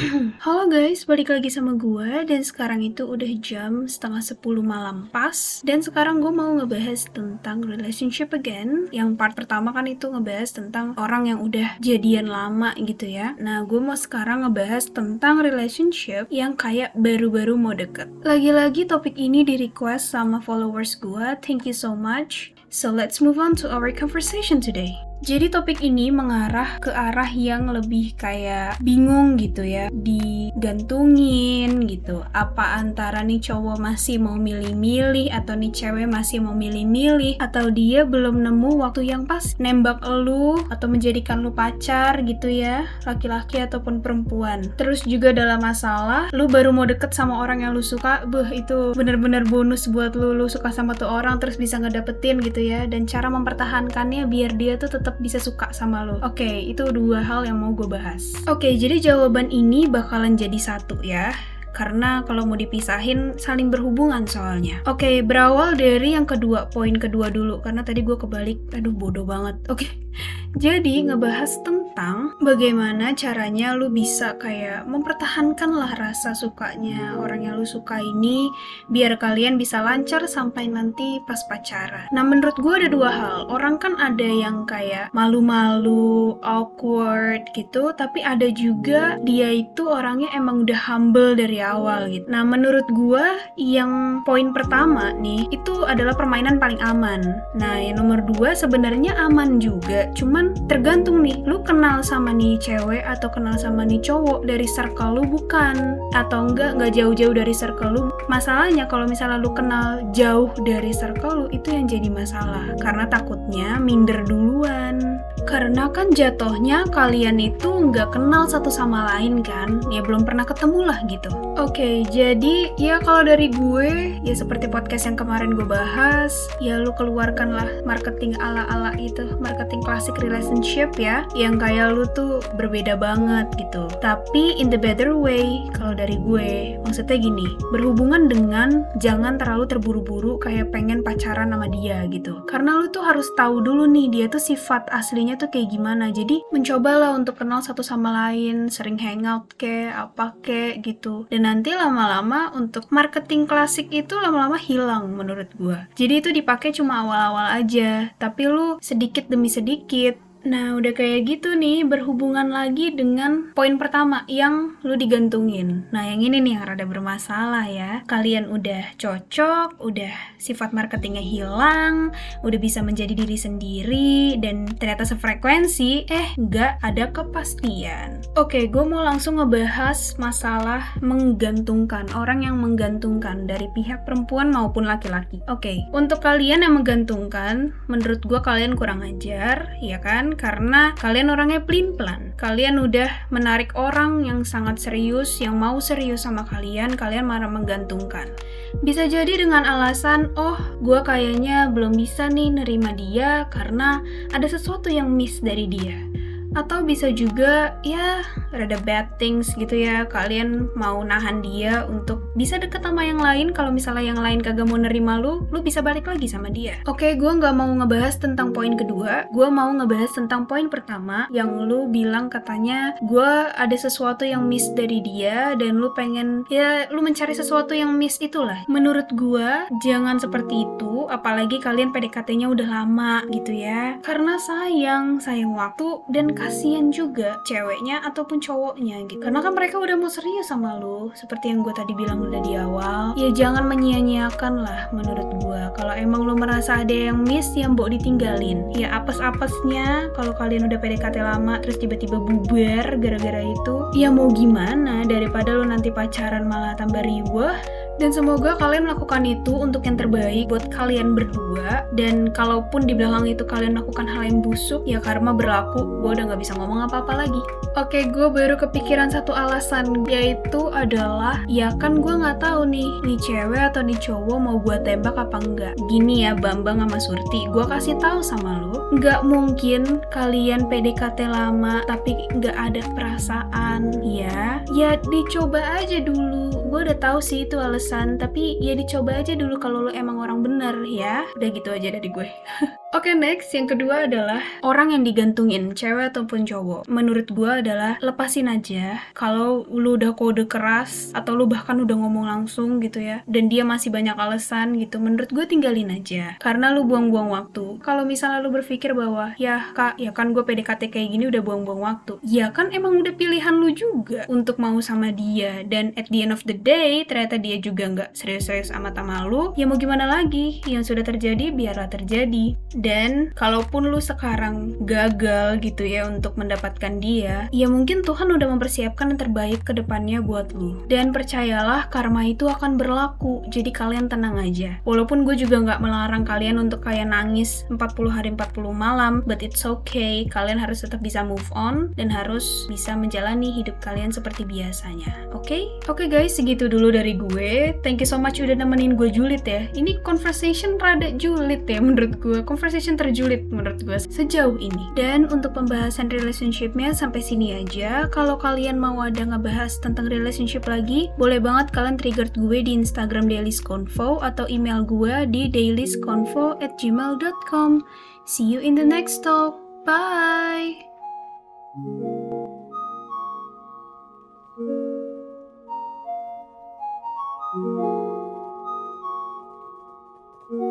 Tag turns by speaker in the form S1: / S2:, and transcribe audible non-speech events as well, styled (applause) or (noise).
S1: (clears throat) Halo guys, balik lagi sama gue dan sekarang itu udah jam setengah 10 malam pas dan sekarang gue mau ngebahas tentang relationship again. Yang part pertama kan itu ngebahas tentang orang yang udah jadian lama gitu ya. Nah gue mau sekarang ngebahas tentang relationship yang kayak baru-baru mau deket. Lagi-lagi topik ini di request sama followers gue thank you so much. So let's move on to our conversation today jadi topik ini mengarah ke arah yang lebih kayak bingung gitu ya, digantungin gitu. Apa antara nih cowok masih mau milih-milih atau nih cewek masih mau milih-milih atau dia belum nemu waktu yang pas nembak lu atau menjadikan lu pacar gitu ya, laki-laki ataupun perempuan. Terus juga dalam masalah, lu baru mau deket sama orang yang lu suka, beh itu bener-bener bonus buat lu, lu suka sama tuh orang terus bisa ngedapetin gitu ya. Dan cara mempertahankannya biar dia tuh tetap tetap bisa suka sama lo. Oke, okay, itu dua hal yang mau gue bahas. Oke, okay, jadi jawaban ini bakalan jadi satu ya karena kalau mau dipisahin saling berhubungan soalnya. Oke, okay, berawal dari yang kedua, poin kedua dulu karena tadi gue kebalik, aduh bodoh banget. Oke, okay. Jadi ngebahas tentang bagaimana caranya lu bisa kayak mempertahankan lah rasa sukanya orang yang lu suka ini biar kalian bisa lancar sampai nanti pas pacaran. Nah menurut gue ada dua hal. Orang kan ada yang kayak malu-malu, awkward gitu, tapi ada juga dia itu orangnya emang udah humble dari awal gitu. Nah menurut gue yang poin pertama nih itu adalah permainan paling aman. Nah yang nomor dua sebenarnya aman juga, cuman tergantung nih lu kenal sama nih cewek atau kenal sama nih cowok dari circle lu bukan? Atau enggak enggak jauh-jauh dari circle lu? Masalahnya kalau misalnya lu kenal jauh dari circle lu itu yang jadi masalah. Karena takutnya minder duluan. Karena kan jatuhnya kalian itu nggak kenal satu sama lain kan? Ya belum pernah ketemu lah gitu. Oke okay, jadi ya kalau dari gue ya seperti podcast yang kemarin gue bahas ya lu keluarkanlah marketing ala-ala itu marketing klasik relationship ya yang kayak lu tuh berbeda banget gitu. Tapi in the better way, kalau dari gue, maksudnya gini, berhubungan dengan jangan terlalu terburu-buru kayak pengen pacaran sama dia gitu. Karena lu tuh harus tahu dulu nih dia tuh sifat aslinya tuh kayak gimana. Jadi mencobalah untuk kenal satu sama lain, sering hangout ke, apa ke gitu. Dan nanti lama-lama untuk marketing klasik itu lama-lama hilang menurut gue. Jadi itu dipakai cuma awal-awal aja, tapi lu sedikit demi sedikit sedikit. Nah, udah kayak gitu nih, berhubungan lagi dengan poin pertama yang lu digantungin. Nah, yang ini nih yang rada bermasalah ya. Kalian udah cocok, udah sifat marketingnya hilang, udah bisa menjadi diri sendiri, dan ternyata sefrekuensi, eh nggak ada kepastian. Oke, gue mau langsung ngebahas masalah menggantungkan, orang yang menggantungkan dari pihak perempuan maupun laki-laki. Oke, untuk kalian yang menggantungkan, menurut gue kalian kurang ajar, ya kan? Karena kalian orangnya pelin-pelan. Kalian udah menarik orang yang sangat serius, yang mau serius sama kalian, kalian marah menggantungkan. Bisa jadi dengan alasan, oh gue kayaknya belum bisa nih nerima dia karena ada sesuatu yang miss dari dia atau bisa juga ya rada bad things gitu ya. Kalian mau nahan dia untuk bisa deket sama yang lain. Kalau misalnya yang lain kagak mau nerima lu lu bisa balik lagi sama dia. Oke gue nggak mau ngebahas tentang poin kedua. Gue mau ngebahas tentang poin pertama yang lu bilang katanya gue ada sesuatu yang miss dari dia dan lu pengen ya lu mencari sesuatu yang miss itulah. Menurut gue jangan seperti itu. Apalagi kalian PDKT-nya udah lama gitu ya. Karena sayang sayang waktu dan kasihan juga ceweknya ataupun cowoknya gitu. Karena kan mereka udah mau serius sama lu seperti yang gue tadi bilang udah di awal ya jangan menyia-nyiakan lah menurut gue kalau emang lu merasa ada yang miss yang mau ditinggalin ya apes-apesnya. Kalau kalian udah PDKT lama terus tiba-tiba bubar gara-gara itu ya mau gimana? Daripada lu nanti pacaran malah tambah riwah dan semoga kalian melakukan itu untuk yang terbaik buat kalian berdua. Dan kalaupun di belakang itu kalian melakukan hal yang busuk, ya karma berlaku. Gue udah gak bisa ngomong apa-apa lagi. Oke, gue baru kepikiran satu alasan, yaitu adalah, ya kan gue gak tahu nih, nih cewek atau nih cowok mau gue tembak apa enggak. Gini ya, Bambang sama Surti, gue kasih tahu sama lo, nggak mungkin kalian PDKT lama tapi nggak ada perasaan, ya. Ya dicoba aja dulu. Gue udah tahu sih itu alasan tapi ya dicoba aja dulu kalau lo emang orang bener ya. Udah gitu aja dari gue (laughs) Oke, okay, next. Yang kedua adalah orang yang digantungin, cewek ataupun cowok. Menurut gue adalah lepasin aja. Kalau lu udah kode keras, atau lu bahkan udah ngomong langsung gitu ya, dan dia masih banyak alasan gitu, menurut gue tinggalin aja. Karena lu buang-buang waktu. Kalau misalnya lu berpikir bahwa, ya kak, ya kan gue PDKT kayak gini udah buang-buang waktu. Ya kan emang udah pilihan lu juga untuk mau sama dia. Dan at the end of the day, ternyata dia juga nggak serius-serius amat sama lu. Ya mau gimana lagi? Yang sudah terjadi, biarlah terjadi dan kalaupun lu sekarang gagal gitu ya untuk mendapatkan dia, ya mungkin Tuhan udah mempersiapkan yang terbaik ke depannya buat lu. Dan percayalah karma itu akan berlaku, jadi kalian tenang aja. Walaupun gue juga nggak melarang kalian untuk kayak nangis 40 hari 40 malam, but it's okay. Kalian harus tetap bisa move on dan harus bisa menjalani hidup kalian seperti biasanya. Oke? Okay? Oke okay guys, segitu dulu dari gue. Thank you so much udah nemenin gue julid ya. Ini conversation rada julid ya menurut gue. Conversation ter terjulit menurut gue sejauh ini. Dan untuk pembahasan relationshipnya sampai sini aja. Kalau kalian mau ada ngebahas tentang relationship lagi, boleh banget kalian trigger gue di Instagram dailysconfo atau email gue di dailysconfo at gmail.com. See you in the next talk. Bye!